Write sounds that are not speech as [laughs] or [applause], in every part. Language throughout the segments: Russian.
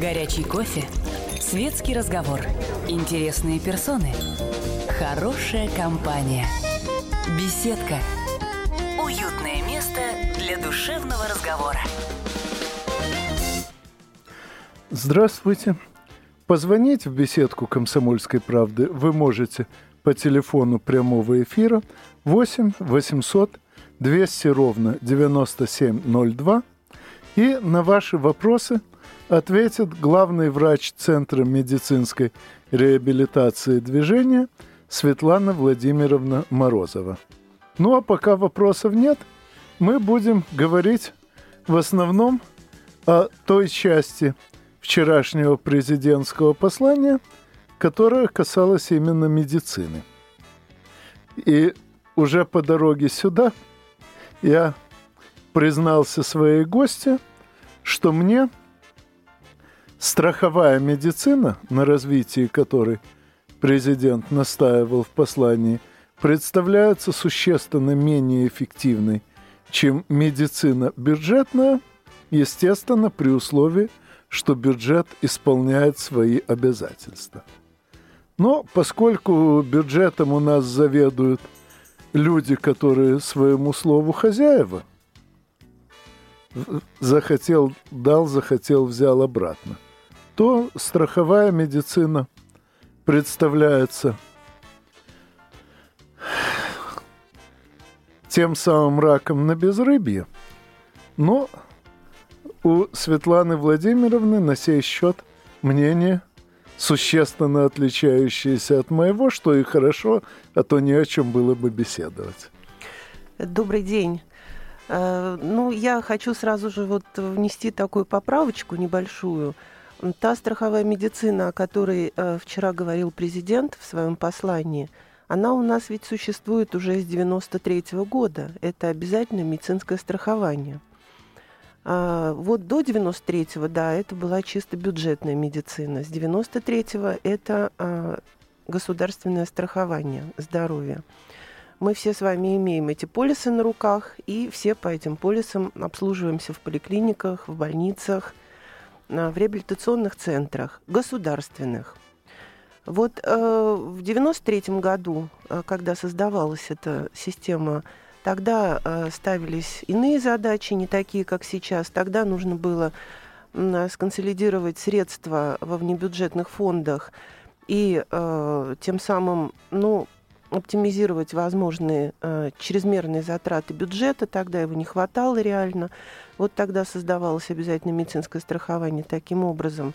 Горячий кофе. Светский разговор. Интересные персоны. Хорошая компания. Беседка. Уютное место для душевного разговора. Здравствуйте. Позвонить в беседку «Комсомольской правды» вы можете по телефону прямого эфира 8 800 200 ровно 9702 и на ваши вопросы ответит главный врач Центра медицинской реабилитации движения Светлана Владимировна Морозова. Ну а пока вопросов нет, мы будем говорить в основном о той части вчерашнего президентского послания, которая касалась именно медицины. И уже по дороге сюда я признался своей гости, что мне страховая медицина, на развитии которой президент настаивал в послании, представляется существенно менее эффективной, чем медицина бюджетная, естественно, при условии, что бюджет исполняет свои обязательства. Но поскольку бюджетом у нас заведуют люди, которые своему слову хозяева – захотел дал, захотел взял обратно, то страховая медицина представляется тем самым раком на безрыбье, но у Светланы Владимировны на сей счет мнение существенно отличающееся от моего, что и хорошо, а то не о чем было бы беседовать. Добрый день. Э, ну, я хочу сразу же вот внести такую поправочку небольшую. Та страховая медицина, о которой э, вчера говорил президент в своем послании, она у нас ведь существует уже с 93 -го года. Это обязательное медицинское страхование. А, вот до 93-го, да, это была чисто бюджетная медицина. С 93-го это а, государственное страхование здоровья мы все с вами имеем эти полисы на руках, и все по этим полисам обслуживаемся в поликлиниках, в больницах, в реабилитационных центрах, государственных. Вот э, в 93 году, э, когда создавалась эта система, тогда э, ставились иные задачи, не такие, как сейчас. Тогда нужно было э, сконсолидировать средства во внебюджетных фондах и э, тем самым, ну, оптимизировать возможные э, чрезмерные затраты бюджета, тогда его не хватало реально. Вот тогда создавалось обязательно медицинское страхование таким образом.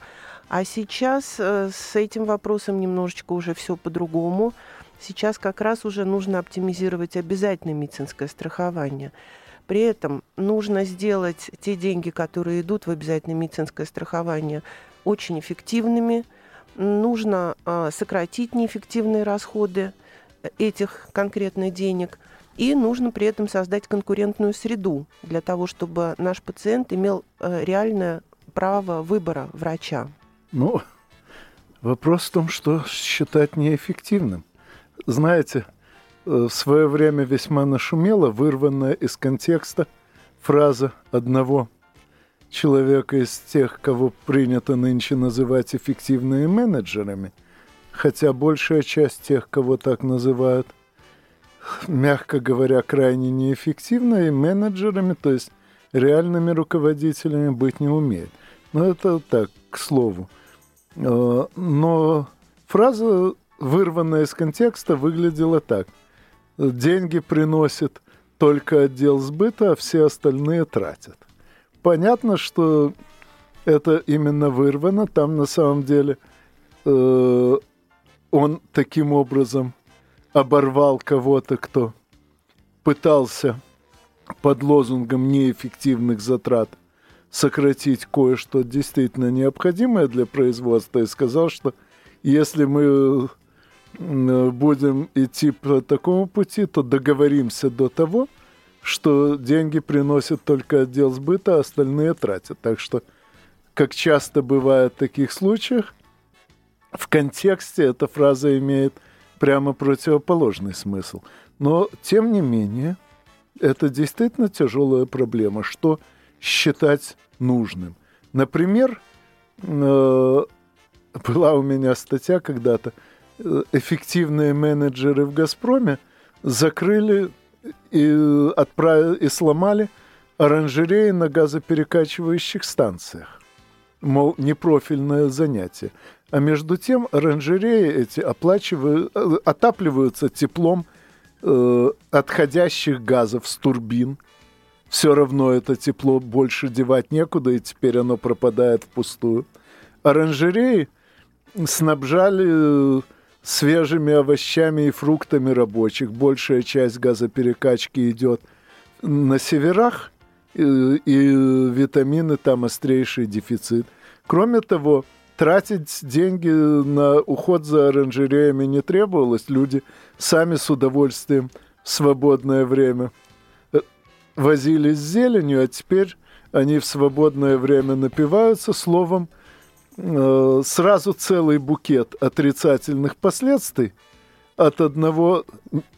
А сейчас э, с этим вопросом немножечко уже все по-другому. Сейчас как раз уже нужно оптимизировать обязательное медицинское страхование. При этом нужно сделать те деньги, которые идут в обязательное медицинское страхование, очень эффективными. Нужно э, сократить неэффективные расходы этих конкретных денег. И нужно при этом создать конкурентную среду для того, чтобы наш пациент имел э, реальное право выбора врача. Ну, вопрос в том, что считать неэффективным. Знаете, э, в свое время весьма нашумела вырванная из контекста фраза одного человека из тех, кого принято нынче называть эффективными менеджерами – хотя большая часть тех, кого так называют, мягко говоря, крайне неэффективно, и менеджерами, то есть реальными руководителями быть не умеет. Но это так, к слову. Э, но фраза, вырванная из контекста, выглядела так. Деньги приносит только отдел сбыта, а все остальные тратят. Понятно, что это именно вырвано. Там на самом деле э, он таким образом оборвал кого-то, кто пытался под лозунгом неэффективных затрат сократить кое-что действительно необходимое для производства и сказал, что если мы будем идти по такому пути, то договоримся до того, что деньги приносит только отдел сбыта, а остальные тратят. Так что, как часто бывает в таких случаях, в контексте эта фраза имеет прямо противоположный смысл. Но, тем не менее, это действительно тяжелая проблема, что считать нужным. Например, была у меня статья когда-то, эффективные менеджеры в «Газпроме» закрыли и, отправили, и сломали оранжереи на газоперекачивающих станциях. Мол, непрофильное занятие. А между тем оранжереи эти оплачивают, отапливаются теплом э, отходящих газов с турбин. Все равно это тепло больше девать некуда, и теперь оно пропадает впустую. Оранжереи снабжали свежими овощами и фруктами рабочих. Большая часть газоперекачки идет на северах, и, и витамины там острейший дефицит. Кроме того, тратить деньги на уход за оранжереями не требовалось. Люди сами с удовольствием в свободное время э, возились с зеленью, а теперь они в свободное время напиваются словом э, сразу целый букет отрицательных последствий от одного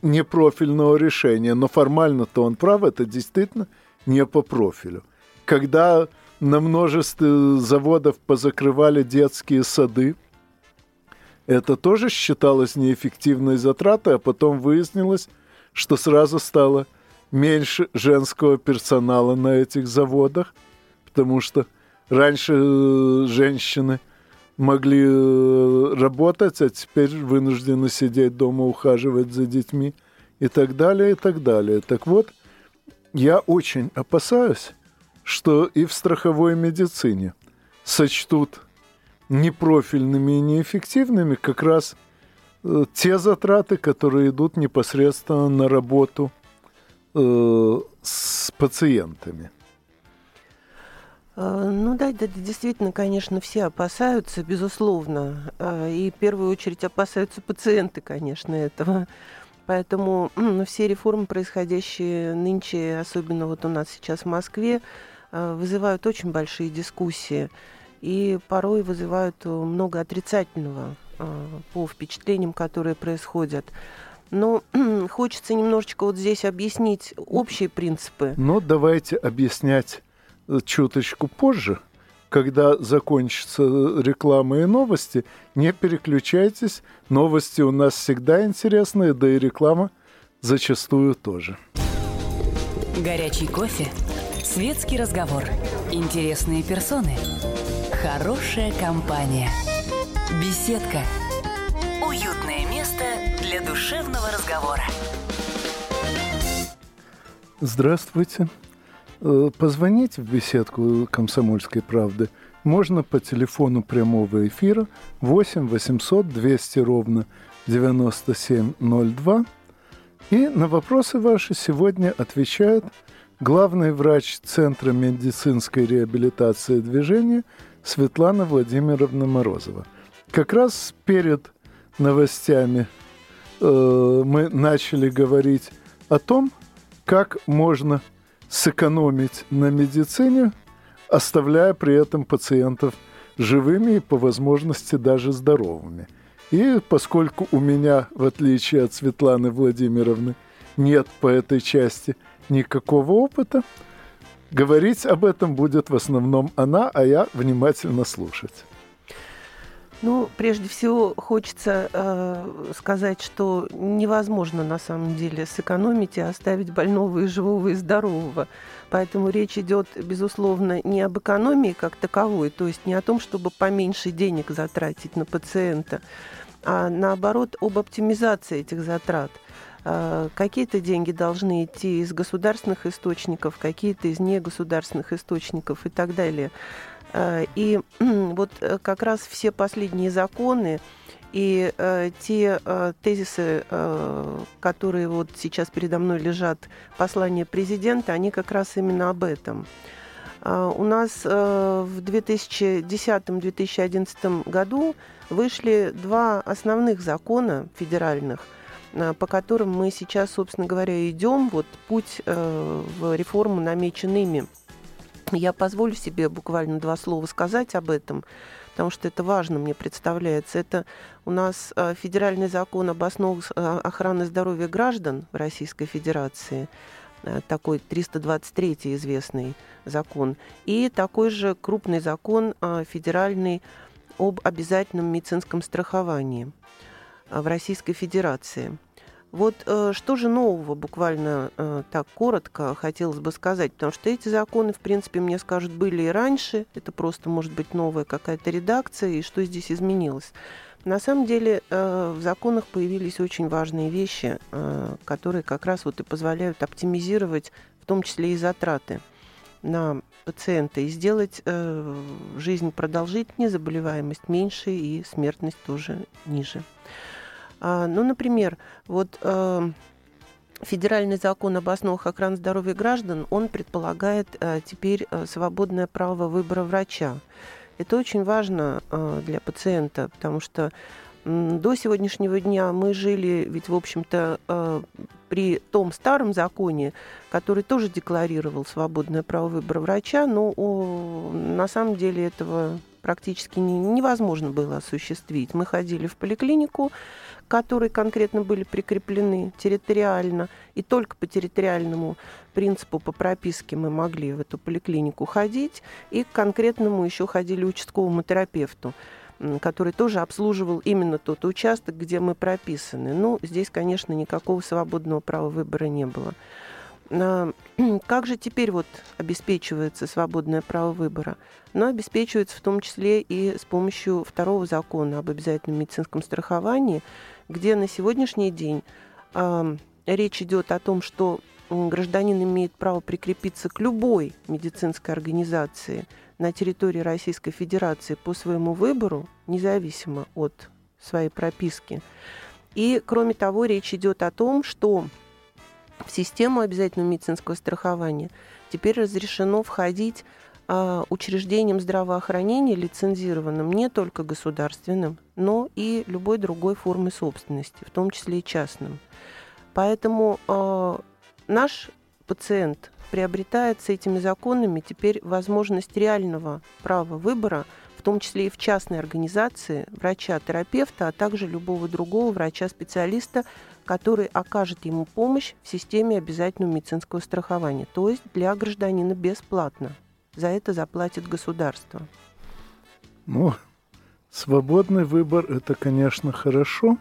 непрофильного решения. Но формально-то он прав, это действительно не по профилю. Когда на множестве заводов позакрывали детские сады. Это тоже считалось неэффективной затратой, а потом выяснилось, что сразу стало меньше женского персонала на этих заводах, потому что раньше э, женщины могли э, работать, а теперь вынуждены сидеть дома, ухаживать за детьми и так далее, и так далее. Так вот, я очень опасаюсь, что и в страховой медицине сочтут непрофильными и неэффективными как раз э, те затраты, которые идут непосредственно на работу э, с пациентами. Э, ну да, да, действительно, конечно, все опасаются, безусловно. Э, и в первую очередь опасаются пациенты, конечно, этого. Поэтому ну, все реформы, происходящие нынче, особенно вот у нас сейчас в Москве, вызывают очень большие дискуссии и порой вызывают э, много отрицательного э, по впечатлениям, которые происходят. Но [clears throat] хочется немножечко вот здесь объяснить общие принципы. Но давайте объяснять чуточку позже, когда закончится реклама и новости. Не переключайтесь, новости у нас всегда интересные, да и реклама зачастую тоже. Горячий кофе Светский разговор. Интересные персоны. Хорошая компания. Беседка. Уютное место для душевного разговора. Здравствуйте. Э, позвонить в беседку «Комсомольской правды» можно по телефону прямого эфира 8 800 200 ровно 9702. И на вопросы ваши сегодня отвечает главный врач Центра медицинской реабилитации движения Светлана Владимировна Морозова. Как раз перед новостями э, мы начали говорить о том, как можно сэкономить на медицине, оставляя при этом пациентов живыми и по возможности даже здоровыми. И поскольку у меня, в отличие от Светланы Владимировны, нет по этой части – никакого опыта. Говорить об этом будет в основном она, а я внимательно слушать. Ну, прежде всего, хочется э, сказать, что невозможно на самом деле сэкономить и оставить больного и живого и здорового. Поэтому речь идет, безусловно, не об экономии как таковой, то есть не о том, чтобы поменьше денег затратить на пациента, а наоборот об оптимизации этих затрат – какие-то деньги должны идти из государственных источников, какие-то из негосударственных источников и так далее. Э, и [clears throat] вот э, как раз все последние законы и э, те э, тезисы, э, которые вот сейчас передо мной лежат, послание президента, они как раз именно об этом. У нас в 2010-2011 году вышли два основных закона федеральных – Э, по которым мы сейчас, собственно говоря, идем. Вот путь э, в реформу намечен ими. Я позволю себе буквально два слова сказать об этом, потому что это важно, мне представляется. Это у нас э, федеральный закон об основах охраны здоровья граждан в Российской Федерации. такой 323 известный закон, и такой же крупный закон федеральный об обязательном медицинском страховании в Российской Федерации – вот э, что же нового, буквально э, так коротко, хотелось бы сказать, потому что эти законы, в принципе, мне скажут, были и раньше, это просто может быть новая какая-то редакция, и что здесь изменилось. На самом деле э, в законах появились очень важные вещи, э, которые как раз вот и позволяют оптимизировать, в том числе и затраты на пациента, и сделать э, жизнь продолжительнее, заболеваемость меньше и смертность тоже ниже. А, ну, например, вот э, федеральный закон об основах охраны здоровья граждан, он предполагает э, теперь э, свободное право выбора врача. Это очень важно для пациента, потому что до сегодняшнего дня мы жили, ведь, в общем-то, при том старом законе, который тоже декларировал свободное право выбора врача, но на самом деле этого практически невозможно было осуществить. Мы ходили в поликлинику, которые конкретно были прикреплены территориально, и только по территориальному принципу, по прописке мы могли в эту поликлинику ходить, и к конкретному еще ходили участковому терапевту который тоже обслуживал именно тот участок, где мы прописаны. Ну, здесь, конечно, никакого свободного права выбора не было. [clears throat] Как же теперь вот обеспечивается свободное право выбора? Но обеспечивается в том числе и с помощью второго закона об обязательном медицинском страховании, где на сегодняшний день речь идет о том, что гражданин имеет право прикрепиться к любой медицинской организации на территории Российской Федерации по своему выбору, независимо от своей прописки. И, кроме того, речь идет о том, что в систему обязательного медицинского страхования теперь разрешено входить а, учреждениям здравоохранения, лицензированным не только государственным, но и любой другой формы собственности, в том числе и частным. Поэтому э, наш пациент приобретает с этими законами теперь возможность реального права выбора, в том числе и в частной организации врача-терапевта, а также любого другого врача-специалиста, который окажет ему помощь в системе обязательного медицинского страхования, то есть для гражданина бесплатно. За это заплатит государство. Ну, свободный выбор – это, конечно, хорошо,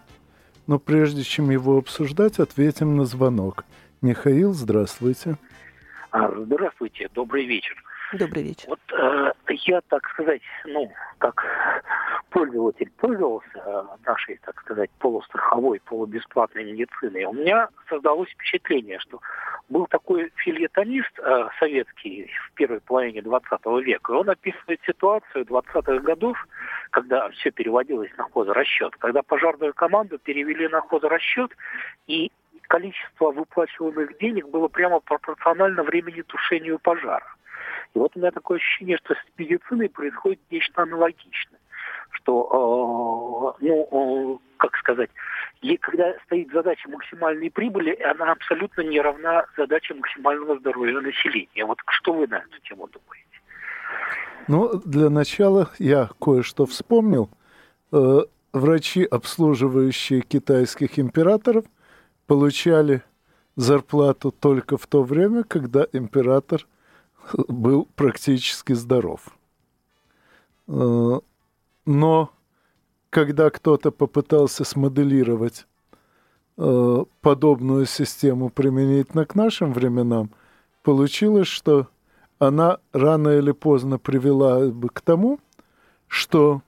но прежде чем его обсуждать, ответим на звонок. Михаил, здравствуйте. А, здравствуйте, добрый вечер. Добрый вечер. Вот э, я, так сказать, ну, как пользователь пользовался э, нашей, так сказать, полустраховой, полубесплатной медициной, у меня создалось впечатление, что был такой фильетонист э, советский в первой половине 20 века, и он описывает ситуацию 20-х годов, когда все переводилось на хозрасчет, когда пожарную команду перевели на хозрасчет, и количество выплачиваемых денег было прямо пропорционально времени тушению пожара. И вот у меня такое ощущение, что с медициной происходит нечто аналогичное. Что, э, ну, э, как сказать, ей, когда стоит задача максимальной прибыли, она абсолютно не равна задаче максимального здоровья населения. Вот что вы на эту тему думаете? Ну, для начала я кое-что вспомнил. Э, врачи, обслуживающие китайских императоров, получали зарплату только в то время, когда император – [laughs] был практически здоров. Э, но когда кто-то попытался смоделировать э, подобную систему применительно к нашим временам, получилось, что она рано или поздно привела бы к тому, что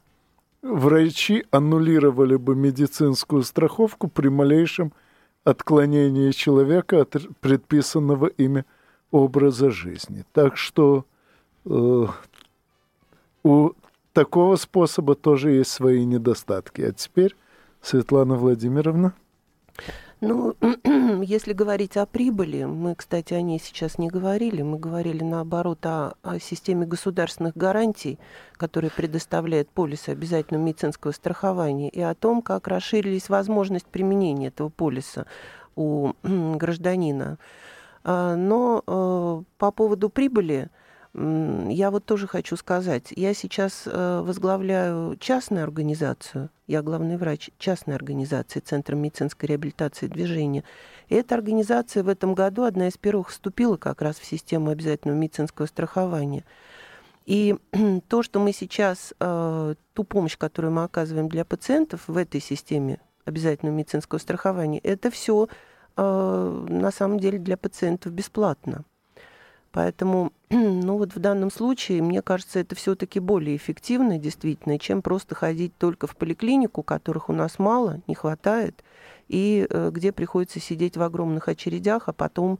врачи аннулировали бы медицинскую страховку при малейшем отклонении человека от предписанного ими образа жизни. Так что э, у такого способа тоже есть свои недостатки. А теперь, Светлана Владимировна. Ну, [clears throat] если говорить о прибыли, мы, кстати, о ней сейчас не говорили, мы говорили наоборот о, о системе государственных гарантий, которые предоставляет полис обязательного медицинского страхования, и о том, как расширились возможности применения этого полиса у [clears throat] гражданина. А, но э, по поводу прибыли Я вот тоже хочу сказать, я сейчас э, возглавляю частную организацию, я главный врач частной организации Центра медицинской реабилитации движения. И эта организация в этом году одна из первых вступила как раз в систему обязательного медицинского страхования. И [clears throat] то, что мы сейчас, э, ту помощь, которую мы оказываем для пациентов в этой системе обязательного медицинского страхования, это все на самом деле для пациентов бесплатно. Поэтому, [clears throat] ну вот в данном случае, мне кажется, это все-таки более эффективно, действительно, чем просто ходить только в поликлинику, которых у нас мало, не хватает, и э, где приходится сидеть в огромных очередях, а потом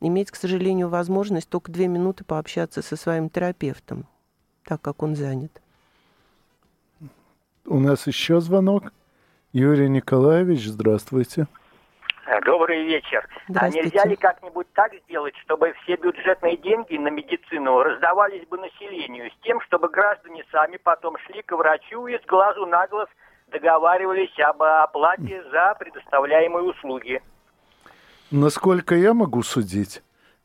иметь, к сожалению, возможность только две минуты пообщаться со своим терапевтом, так как он занят. У нас еще звонок. Юрий Николаевич, здравствуйте. Э, добрый вечер. А нельзя ли как-нибудь так сделать, чтобы все бюджетные деньги на медицину раздавались бы населению, с тем, чтобы граждане сами потом шли к врачу и с глазу на глаз договаривались об оплате за предоставляемые услуги? Насколько я могу судить,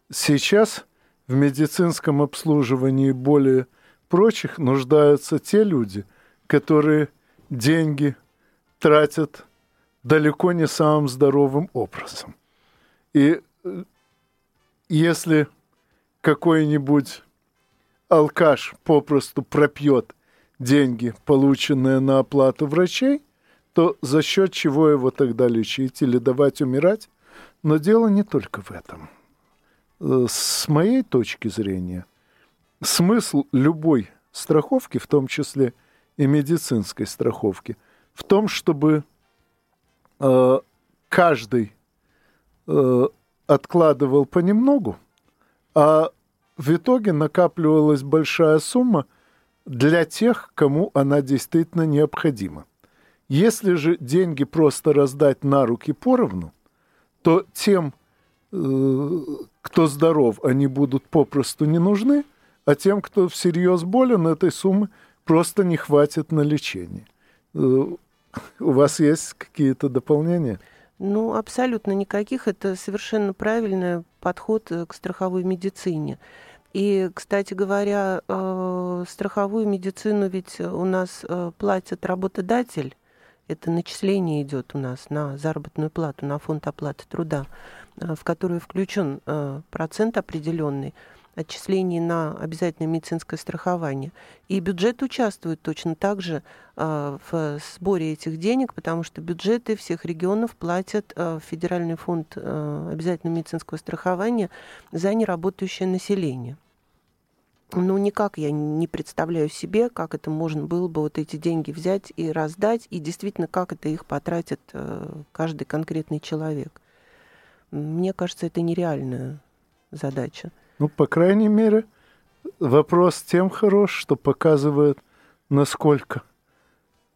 сейчас в медицинском обслуживании более прочих нуждаются те люди, которые деньги тратят далеко не самым здоровым образом. И э, если какой-нибудь алкаш попросту пропьет деньги, полученные на оплату врачей, то за счет чего его тогда лечить или давать умирать? Но дело не только в этом. Э, с моей точки зрения, смысл любой страховки, в том числе и медицинской страховки, в том, чтобы Э, каждый э, откладывал понемногу, а в итоге накапливалась большая сумма для тех, кому она действительно необходима. Если же деньги просто раздать на руки поровну, то тем, э, кто здоров, они будут попросту не нужны, а тем, кто всерьез болен, этой суммы просто не хватит на лечение. У вас есть какие-то дополнения? Ну, абсолютно никаких. Это совершенно правильный подход э, к страховой медицине. И, кстати говоря, э, страховую медицину ведь у нас э, платит работодатель. Это начисление идет у нас на заработную плату, на фонд оплаты труда, в который включен процент определенный отчислений на обязательное медицинское страхование. И бюджет участвует точно так же э, в сборе этих денег, потому что бюджеты всех регионов платят в Федеральный фонд э, обязательного медицинского страхования за неработающее население. Ну, никак я не представляю себе, как это можно было бы вот эти деньги взять и раздать, и действительно, как это их потратит каждый конкретный человек. Мне кажется, это нереальная задача. Ну, по крайней мере, вопрос тем хорош, что показывает, насколько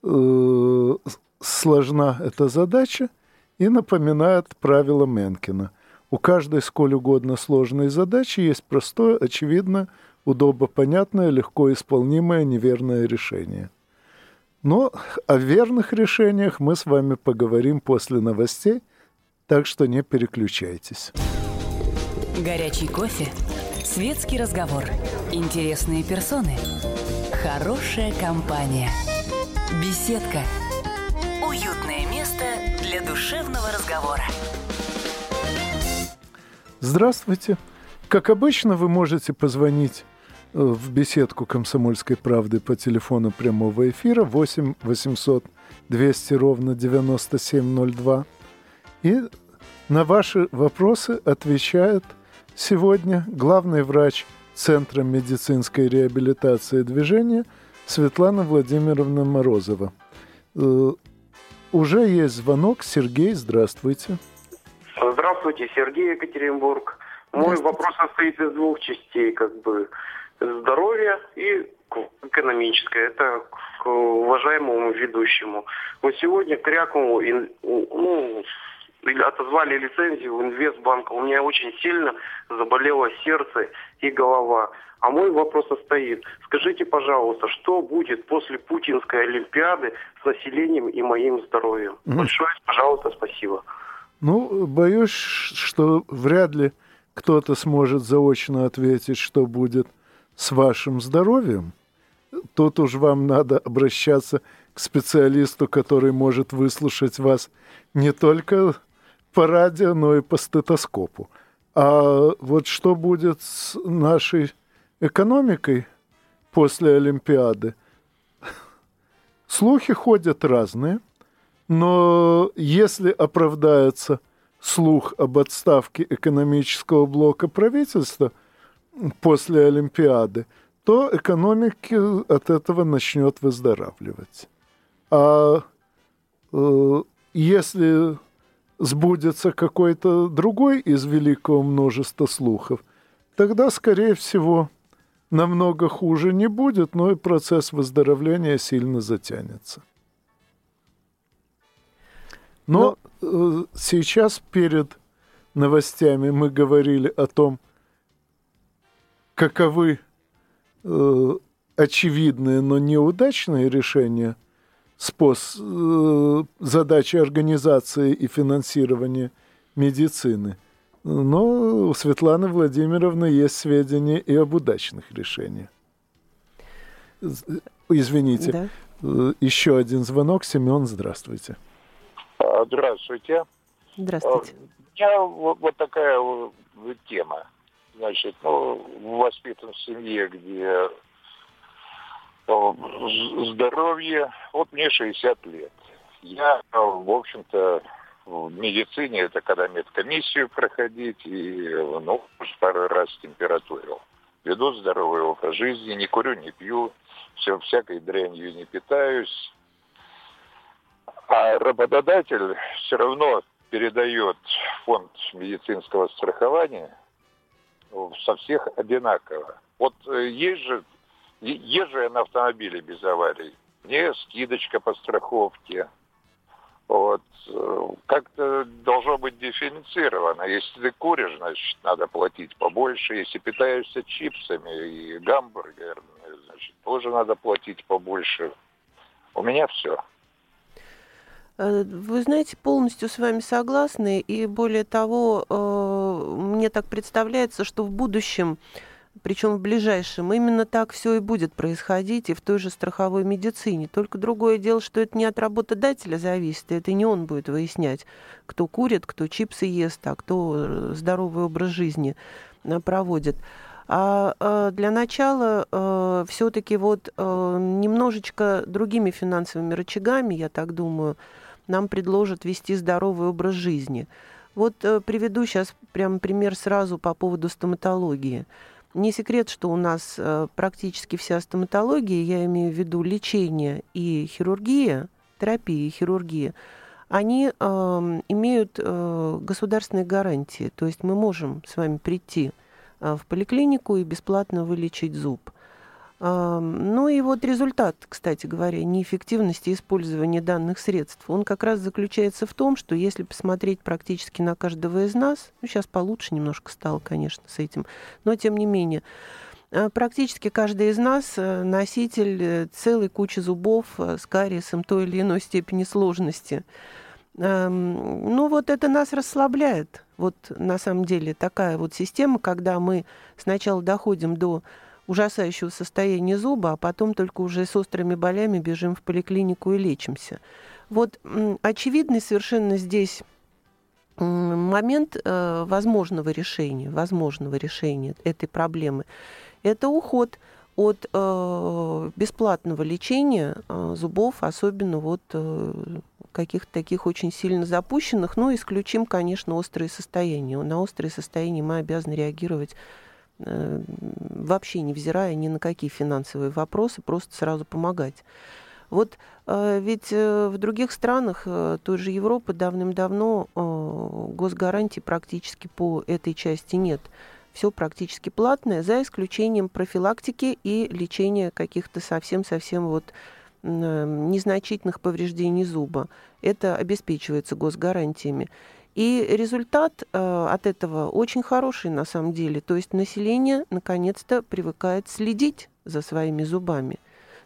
э, сложна эта задача, и напоминает правило Менкина. У каждой сколь угодно сложной задачи есть простое, очевидное, удобопонятное, легко исполнимое неверное решение. Но о верных решениях мы с вами поговорим после новостей, так что не переключайтесь. Горячий кофе Светский разговор. Интересные персоны. Хорошая компания. Беседка. Уютное место для душевного разговора. Здравствуйте. Как обычно, вы можете позвонить э, в беседку «Комсомольской правды» по телефону прямого эфира 8 800 200 ровно 9702. И на ваши вопросы отвечает – Сегодня главный врач Центра медицинской реабилитации движения Светлана Владимировна Морозова. Э, уже есть звонок. Сергей, здравствуйте. Здравствуйте, Сергей Екатеринбург. Мой вопрос состоит из двух частей, как бы здоровье и экономическое. Это к уважаемому ведущему. Вот сегодня крякнул, ну, отозвали лицензию у Инвестбанка. У меня очень сильно заболело сердце и голова. А мой вопрос состоит. Скажите, пожалуйста, что будет после Путинской Олимпиады с населением и моим здоровьем? Mm. Большое, пожалуйста, спасибо. Ну, боюсь, что вряд ли кто-то сможет заочно ответить, что будет с вашим здоровьем, тут уж вам надо обращаться к специалисту, который может выслушать вас не только по радио, но и по стетоскопу. А вот что будет с нашей экономикой после Олимпиады? Слухи ходят разные, но если оправдается слух об отставке экономического блока правительства после Олимпиады, то экономика от этого начнет выздоравливать. А э, если сбудется какой-то другой из великого множества слухов, тогда, скорее всего, намного хуже не будет, но и процесс выздоровления сильно затянется. Но, но... Э, сейчас перед новостями мы говорили о том, каковы э, очевидные, но неудачные решения спос, э, задачи организации и финансирования медицины. Но у Светланы Владимировны есть сведения и об удачных решениях. Извините, да. Э, еще один звонок. Семен, здравствуйте. А, здравствуйте. Здравствуйте. А, у меня вот, вот такая вот тема. Значит, ну, воспитан в семье, где здоровье. Вот мне 60 лет. Я, в общем-то, в медицине это когда медкомиссию проходить и, ну, пару раз температурил. Веду здоровый образ жизни, не курю, не пью, все, всякой дрянью не питаюсь. А работодатель все равно передает фонд медицинского страхования со всех одинаково. Вот э, есть же, езжу я на автомобиле без аварий, мне скидочка по страховке. Вот. Э, как-то должно быть дифференцировано. Если ты куришь, значит, надо платить побольше. Если питаешься чипсами и гамбургерами, значит, тоже надо платить побольше. У меня все. Э, вы знаете, полностью с вами согласны, и более того, э, мне так представляется, что в будущем, причем в ближайшем, именно так все и будет происходить и в той же страховой медицине. Только другое дело, что это не от работодателя зависит, это не он будет выяснять, кто курит, кто чипсы ест, а кто э, здоровый образ жизни проводит. А для начала все-таки вот немножечко другими финансовыми рычагами, я так думаю, нам предложат вести здоровый образ жизни. Вот э, приведу сейчас прям пример сразу по поводу стоматологии. Не секрет, что у нас э, практически вся стоматология, я имею в виду лечение и хирургия, терапия и хирургия, они э, имеют э, государственные гарантии. То есть мы можем с вами прийти э, в поликлинику и бесплатно вылечить зуб. Ну и вот результат, кстати говоря, неэффективности использования данных средств, он как раз заключается в том, что если посмотреть практически на каждого из нас, ну сейчас получше немножко стало, конечно, с этим, но тем не менее, а, практически каждый из нас э, носитель э, целой кучи зубов э, с кариесом той или иной степени сложности. Ну вот это нас расслабляет. Вот на самом деле такая вот система, когда мы сначала доходим до ужасающего состояния зуба, а потом только уже с острыми болями бежим в поликлинику и лечимся. Вот очевидный совершенно здесь момент э, возможного решения, возможного решения этой проблемы, это уход от э, бесплатного лечения э, зубов, особенно вот каких-то таких очень сильно запущенных, но исключим, конечно, острые состояния. На острые состояния мы обязаны реагировать вообще невзирая ни на какие финансовые вопросы, просто сразу помогать. Вот э, ведь э, в других странах той же Европы давным-давно госгарантий практически по этой части нет. Все практически платное, за исключением профилактики и лечения каких-то совсем-совсем вот незначительных повреждений зуба. Это обеспечивается госгарантиями. И результат э, от этого очень хороший на самом деле. То есть население наконец-то привыкает следить за своими зубами.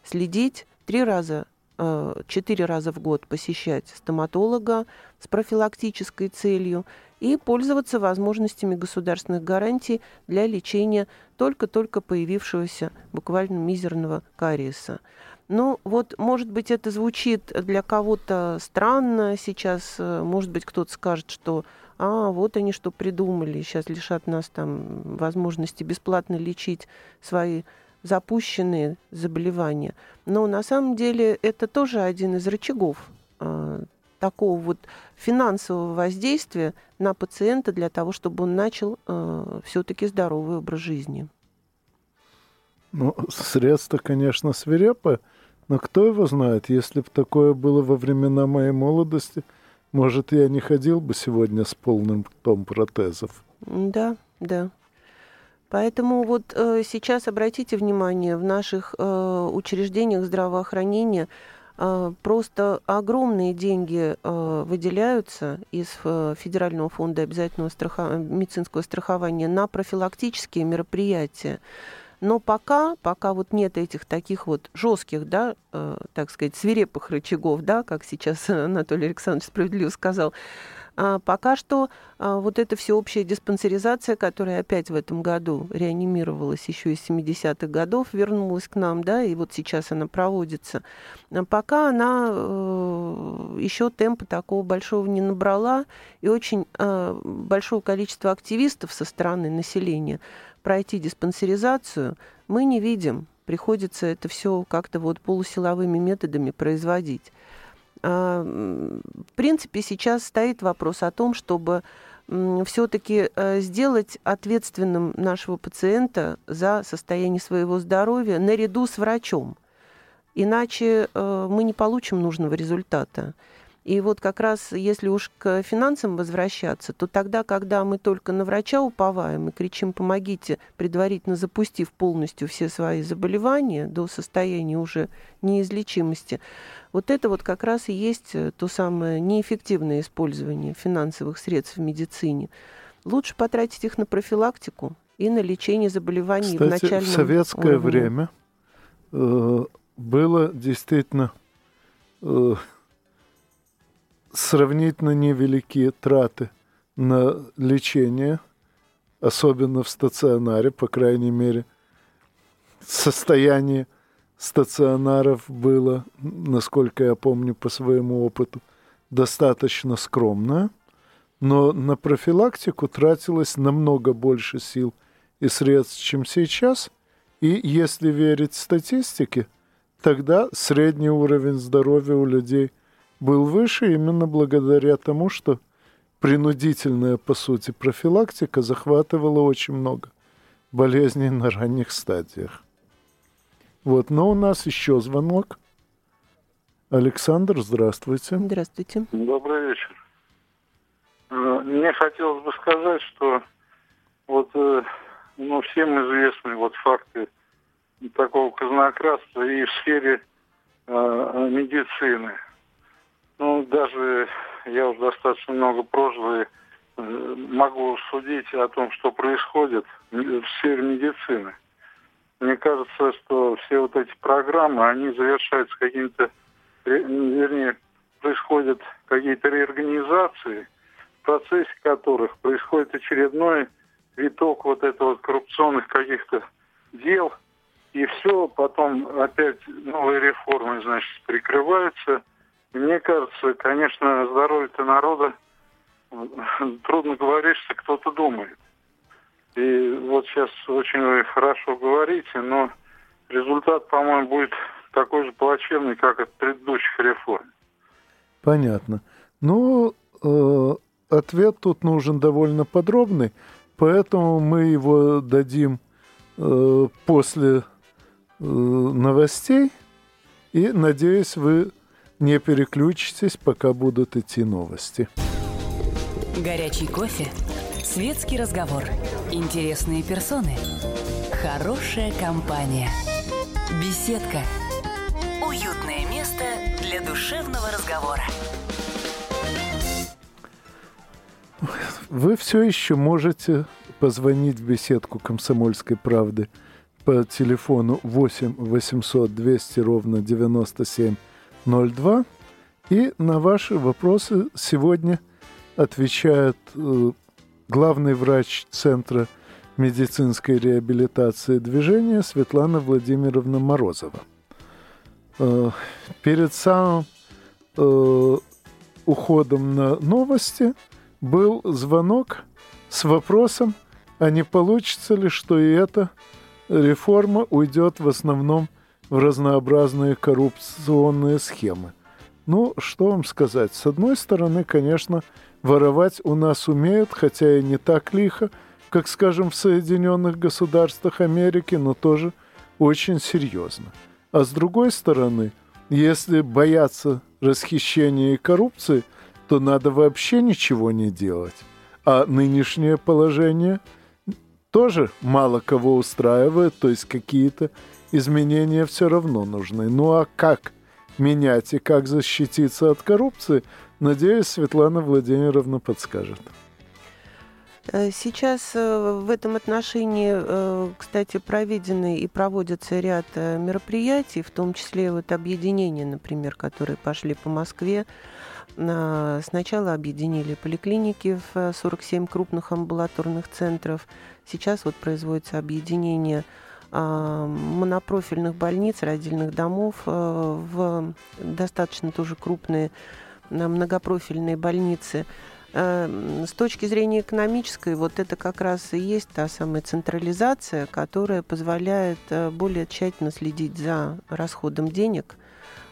Следить три раза, э, четыре раза в год посещать стоматолога с профилактической целью и пользоваться возможностями государственных гарантий для лечения только-только появившегося буквально мизерного кариеса. Ну, вот, может быть, это звучит для кого-то странно сейчас, э, может быть, кто-то скажет, что а, вот они что придумали, сейчас лишат нас там возможности бесплатно лечить свои запущенные заболевания. Но на самом деле это тоже один из рычагов э, такого вот финансового воздействия на пациента для того, чтобы он начал э, все-таки здоровый образ жизни. Ну, средства, конечно, свирепые, но кто его знает, если бы такое было во времена моей молодости, может, я не ходил бы сегодня с полным том протезов. Да, да. Поэтому вот э, сейчас обратите внимание, в наших э, учреждениях здравоохранения э, просто огромные деньги э, выделяются из э, Федерального фонда обязательного страхо- медицинского страхования на профилактические мероприятия. Но пока, пока вот нет этих таких вот жестких, да, э, так сказать, свирепых рычагов, да, как сейчас [laughs] Анатолий Александрович справедливо сказал, а пока что а, вот эта всеобщая диспансеризация, которая опять в этом году реанимировалась еще из 70-х годов, вернулась к нам, да, и вот сейчас она проводится, а пока она э, еще темпа такого большого не набрала, и очень э, большое количество активистов со стороны населения пройти диспансеризацию мы не видим. Приходится это все как-то вот полусиловыми методами производить. А, в принципе, сейчас стоит вопрос о том, чтобы все-таки э, сделать ответственным нашего пациента за состояние своего здоровья наряду с врачом. Иначе э, мы не получим нужного результата. И вот как раз, если уж к финансам возвращаться, то тогда, когда мы только на врача уповаем и кричим «помогите», предварительно запустив полностью все свои заболевания до состояния уже неизлечимости, вот это вот как раз и есть э, то самое неэффективное использование финансовых средств в медицине. Лучше потратить их на профилактику и на лечение заболеваний Кстати, в начальном в советское уровне. время э, было действительно э, сравнительно невеликие траты на лечение, особенно в стационаре, по крайней мере, состояние стационаров было, насколько я помню по своему опыту, достаточно скромное, но на профилактику тратилось намного больше сил и средств, чем сейчас, и если верить статистике, тогда средний уровень здоровья у людей – был выше именно благодаря тому, что принудительная, по сути, профилактика захватывала очень много болезней на ранних стадиях. Вот, но у нас еще звонок. Александр, здравствуйте. Здравствуйте. Добрый вечер. Э, мне хотелось бы сказать, что вот э, ну, всем известны вот факты такого казнократства и в сфере э, медицины – ну, даже я уже достаточно много прожил и э, могу судить о том, что происходит в сфере медицины. Мне кажется, что все вот эти программы, они завершаются какими-то, вернее, происходят какие-то реорганизации, в процессе которых происходит очередной виток вот этого коррупционных каких-то дел, и все, потом опять новые реформы, значит, прикрываются – мне кажется, конечно, здоровье-то народа [laughs] трудно говорить, что кто-то думает. И вот сейчас очень вы хорошо говорите, но результат, по-моему, будет такой же плачевный, как от предыдущих реформ. Понятно. Ну, э, ответ тут нужен довольно подробный, поэтому мы его дадим э, после э, новостей. И, надеюсь, вы не переключитесь, пока будут идти новости. Горячий кофе, светский разговор, интересные персоны, хорошая компания, беседка, уютное место для душевного разговора. Вы все еще можете позвонить в беседку «Комсомольской правды» по телефону 8 800 200 ровно 97 02. И на ваши вопросы сегодня отвечает э, главный врач Центра медицинской реабилитации движения Светлана Владимировна Морозова. Э, перед самым э, уходом на новости был звонок с вопросом, а не получится ли, что и эта реформа уйдет в основном в разнообразные коррупционные схемы. Ну, что вам сказать? С одной стороны, конечно, воровать у нас умеют, хотя и не так лихо, как, скажем, в Соединенных Государствах Америки, но тоже очень серьезно. А с другой стороны, если бояться расхищения и коррупции, то надо вообще ничего не делать. А нынешнее положение тоже мало кого устраивает, то есть какие-то изменения все равно нужны. Ну а как менять и как защититься от коррупции, надеюсь, Светлана Владимировна подскажет. Э, сейчас э, в этом отношении, э, кстати, проведены и проводятся ряд мероприятий, в том числе вот объединения, например, которые пошли по Москве. Сначала объединили поликлиники в 47 крупных амбулаторных центров. Сейчас вот производится объединение монопрофильных больниц, родильных домов в достаточно тоже крупные многопрофильные больницы. Эм, с точки зрения экономической, вот это как раз и есть та самая централизация, которая позволяет э, более тщательно следить за расходом денег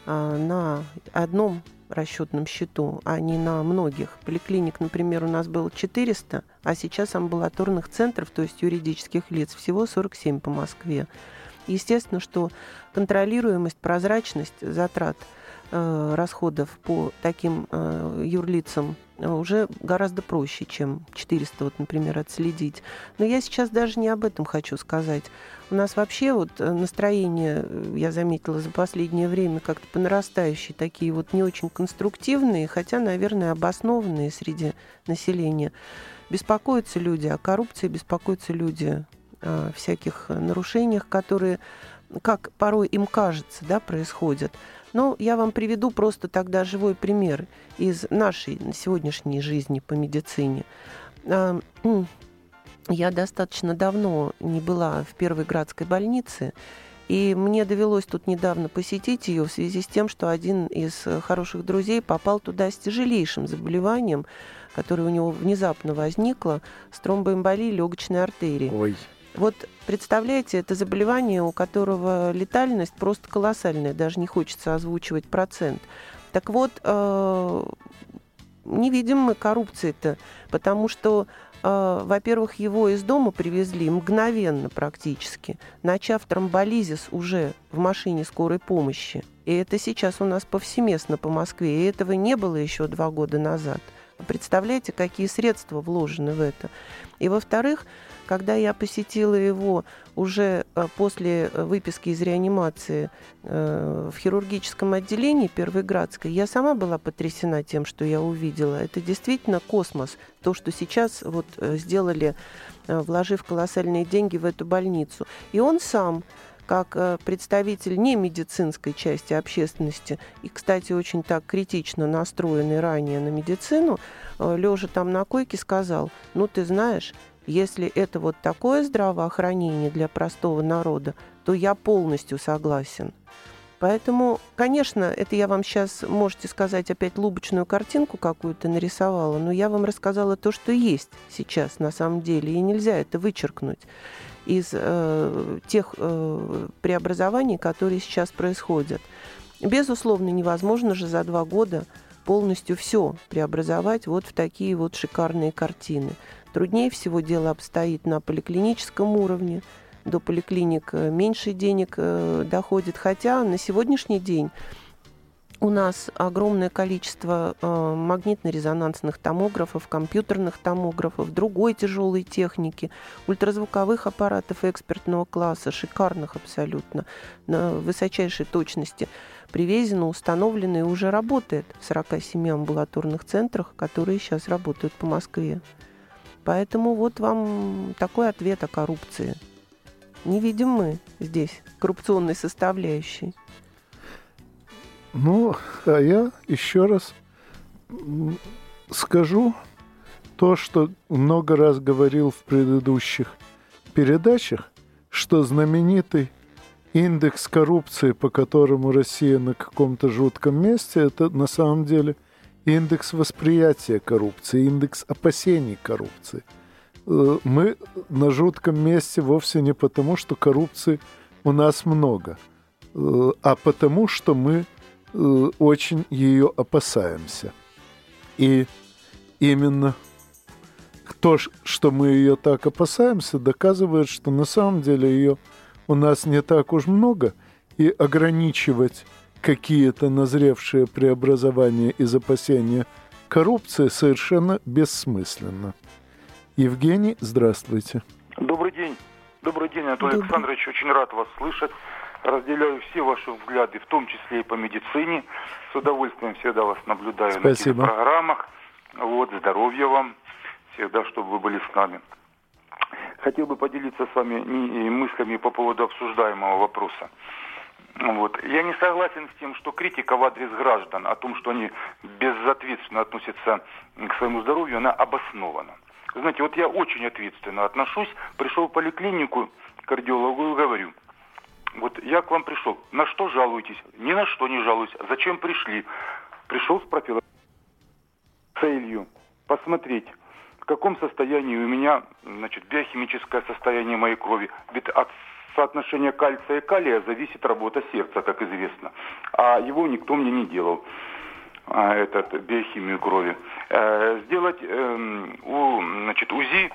э, на одном расчетном счету, а не на многих. Поликлиник, например, у нас было 400, а сейчас амбулаторных центров, то есть юридических лиц, всего 47 по Москве. Естественно, что контролируемость, прозрачность затрат э, расходов по таким э, юрлицам уже гораздо проще, чем 400, вот, например, отследить. Но я сейчас даже не об этом хочу сказать. У нас вообще вот э, настроение, э, я заметила за последнее время, как-то по нарастающей, такие вот не очень конструктивные, хотя, наверное, обоснованные среди населения. Беспокоятся люди о коррупции, беспокоятся люди о всяких нарушениях, которые, как порой им кажется, да, происходят. Ну, я вам приведу просто тогда живой пример из нашей сегодняшней жизни по медицине. А, [clears throat] я достаточно давно не была в Первой Градской больнице, и мне довелось тут недавно посетить ее в связи с тем, что один из хороших друзей попал туда с тяжелейшим заболеванием, которое у него внезапно возникло, с тромбоэмболией легочной артерии. Ой. Вот представляете, это заболевание, у которого летальность просто колоссальная, даже не хочется озвучивать процент. Так вот, э, не видим мы коррупции-то, потому что, э, во-первых, его из дома привезли мгновенно практически, начав тромболизис уже в машине скорой помощи. И это сейчас у нас повсеместно по Москве, и этого не было еще два года назад. Представляете, какие средства вложены в это? И во-вторых, когда я посетила его уже э, после э, выписки из реанимации э, в хирургическом отделении Первой-Градской, я сама была потрясена тем, что я увидела. Это действительно космос. То, что сейчас вот сделали, вложив колоссальные деньги в эту больницу. И он сам как представитель не медицинской части общественности и, кстати, очень так критично настроенный ранее на медицину, лежа там на койке, сказал, ну, ты знаешь, если это вот такое здравоохранение для простого народа, то я полностью согласен. Поэтому, конечно, это я вам сейчас, можете сказать, опять лубочную картинку какую-то нарисовала, но я вам рассказала то, что есть сейчас на самом деле, и нельзя это вычеркнуть из э, тех э, преобразований, которые сейчас происходят. Безусловно, невозможно же за два года полностью все преобразовать вот в такие вот шикарные картины. Труднее всего дело обстоит на поликлиническом уровне. До поликлиник э, меньше денег э, доходит. Хотя на сегодняшний день у нас огромное количество э, магнитно-резонансных томографов, компьютерных томографов, другой тяжелой техники, ультразвуковых аппаратов экспертного класса, шикарных абсолютно, на высочайшей точности, привезено, установлено и уже работает в 47 амбулаторных центрах, которые сейчас работают по Москве. Поэтому вот вам такой ответ о коррупции. Не видим мы здесь коррупционной составляющей. Ну, а я еще раз скажу то, что много раз говорил в предыдущих передачах, что знаменитый индекс коррупции, по которому Россия на каком-то жутком месте, это на самом деле индекс восприятия коррупции, индекс опасений коррупции. Э, мы на жутком месте вовсе не потому, что коррупции у нас много, э, а потому, что мы э, очень ее опасаемся. И именно то, что мы ее так опасаемся, доказывает, что на самом деле ее у нас не так уж много, и ограничивать какие-то назревшие преобразования из опасения коррупции совершенно бессмысленно. Евгений, здравствуйте. Добрый день. Добрый день, Анатолий Добрый. Александрович. Очень рад вас слышать. Разделяю все ваши взгляды, в том числе и по медицине. С удовольствием всегда вас наблюдаю Спасибо. на этих программах. Вот, здоровья вам. Всегда, чтобы вы были с нами. Хотел бы поделиться с вами мыслями по поводу обсуждаемого вопроса. Вот. Я не согласен с тем, что критика в адрес граждан о том, что они безответственно относятся к своему здоровью, она обоснована. Знаете, вот я очень ответственно отношусь, пришел в поликлинику кардиологу и говорю, вот я к вам пришел, на что жалуетесь? Ни на что не жалуюсь. Зачем пришли? Пришел с профилактикой целью посмотреть, в каком состоянии у меня значит, биохимическое состояние моей крови. Ведь от соотношения кальция и калия зависит работа сердца, как известно. А его никто мне не делал а, этот, биохимию крови. Э, сделать э, у, значит, УЗИ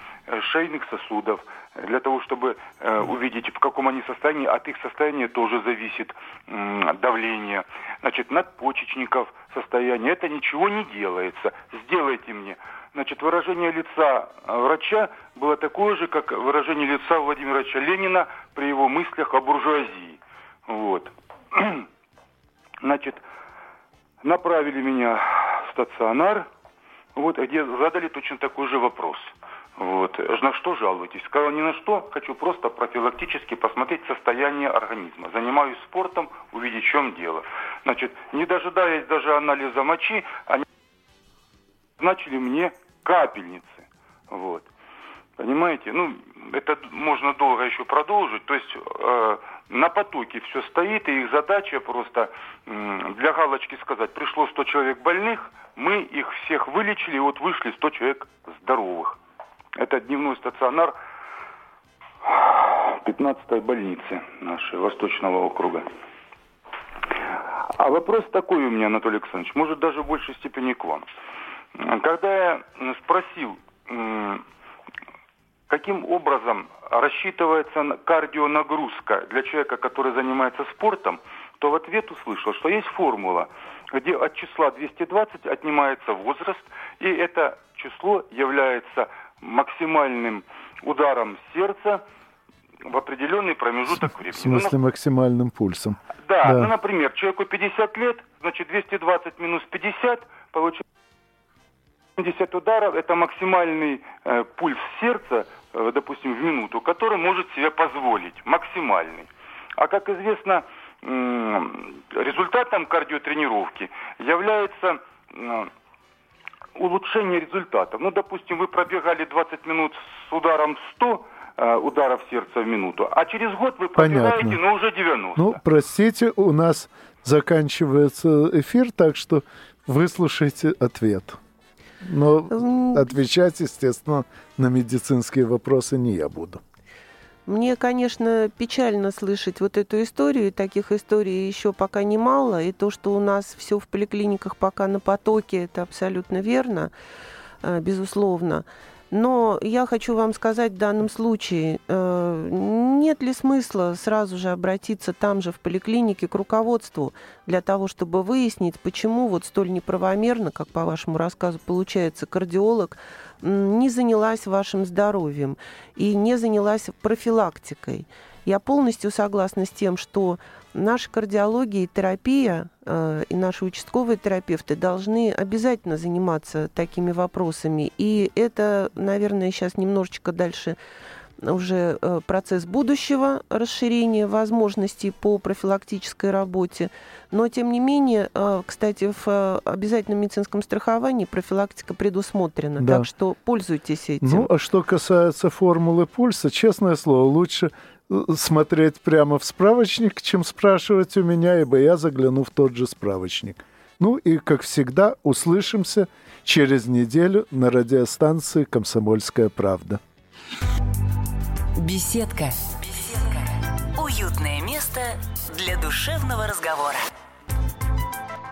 шейных сосудов, для того, чтобы э, увидеть, в каком они состоянии. От их состояния тоже зависит э, давление. Значит, надпочечников состояние. Это ничего не делается. Сделайте мне. Значит, выражение лица врача было такое же, как выражение лица Владимира Ильича Ленина при его мыслях о буржуазии. Вот. [clears throat] Значит, направили меня в стационар, вот, где задали точно такой же вопрос. Вот. На что жалуетесь? Сказал ни на что, хочу просто профилактически посмотреть состояние организма. Занимаюсь спортом, увидеть, в чем дело. Значит, не дожидаясь даже анализа мочи, они начали мне капельницы. Вот. Понимаете? Ну, это можно долго еще продолжить. То есть э, на потоке все стоит, и их задача просто для галочки сказать, пришло 100 человек больных, мы их всех вылечили, и вот вышли 100 человек здоровых. Это дневной стационар 15-й больницы нашей Восточного округа. А вопрос такой у меня, Анатолий Александрович, может даже в большей степени к вам. Когда я спросил, каким образом рассчитывается кардионагрузка для человека, который занимается спортом, то в ответ услышал, что есть формула, где от числа 220 отнимается возраст, и это число является максимальным ударом сердца в определенный промежуток времени. В смысле ну, максимальным пульсом? Да, да, ну, например, человеку 50 лет, значит, 220 минус 50, получается 70 ударов, это максимальный э, пульс сердца, э, допустим, в минуту, который может себе позволить, максимальный. А как известно, э, результатом кардиотренировки является э, улучшение результатов. Ну, допустим, вы пробегали 20 минут с ударом 100 э, ударов сердца в минуту, а через год вы пробегаете, Понятно. ну, уже 90. Ну, простите, у нас заканчивается эфир, так что выслушайте ответ. Но отвечать, естественно, на медицинские вопросы не я буду. Мне, конечно, печально слышать вот эту историю, таких историй еще пока немало, и то, что у нас все в поликлиниках пока на потоке, это абсолютно верно, э, безусловно. Но я хочу вам сказать в данном случае, э, нет ли смысла сразу же обратиться там же в поликлинике к руководству для того, чтобы выяснить, почему вот столь неправомерно, как по вашему рассказу получается, кардиолог не занялась вашим здоровьем и не занялась профилактикой. Я полностью согласна с тем, что наша кардиология и терапия, э, и наши участковые терапевты должны обязательно заниматься такими вопросами. И это, наверное, сейчас немножечко дальше уже э, процесс будущего расширения возможностей по профилактической работе. Но, тем не менее, э, кстати, в э, обязательном медицинском страховании профилактика предусмотрена. Да. Так что пользуйтесь этим. Ну, а что касается формулы пульса, честное слово, лучше смотреть прямо в справочник, чем спрашивать у меня, ибо я загляну в тот же справочник. Ну и, как всегда, услышимся через неделю на радиостанции «Комсомольская правда». Беседка. Беседка. Уютное место для душевного разговора.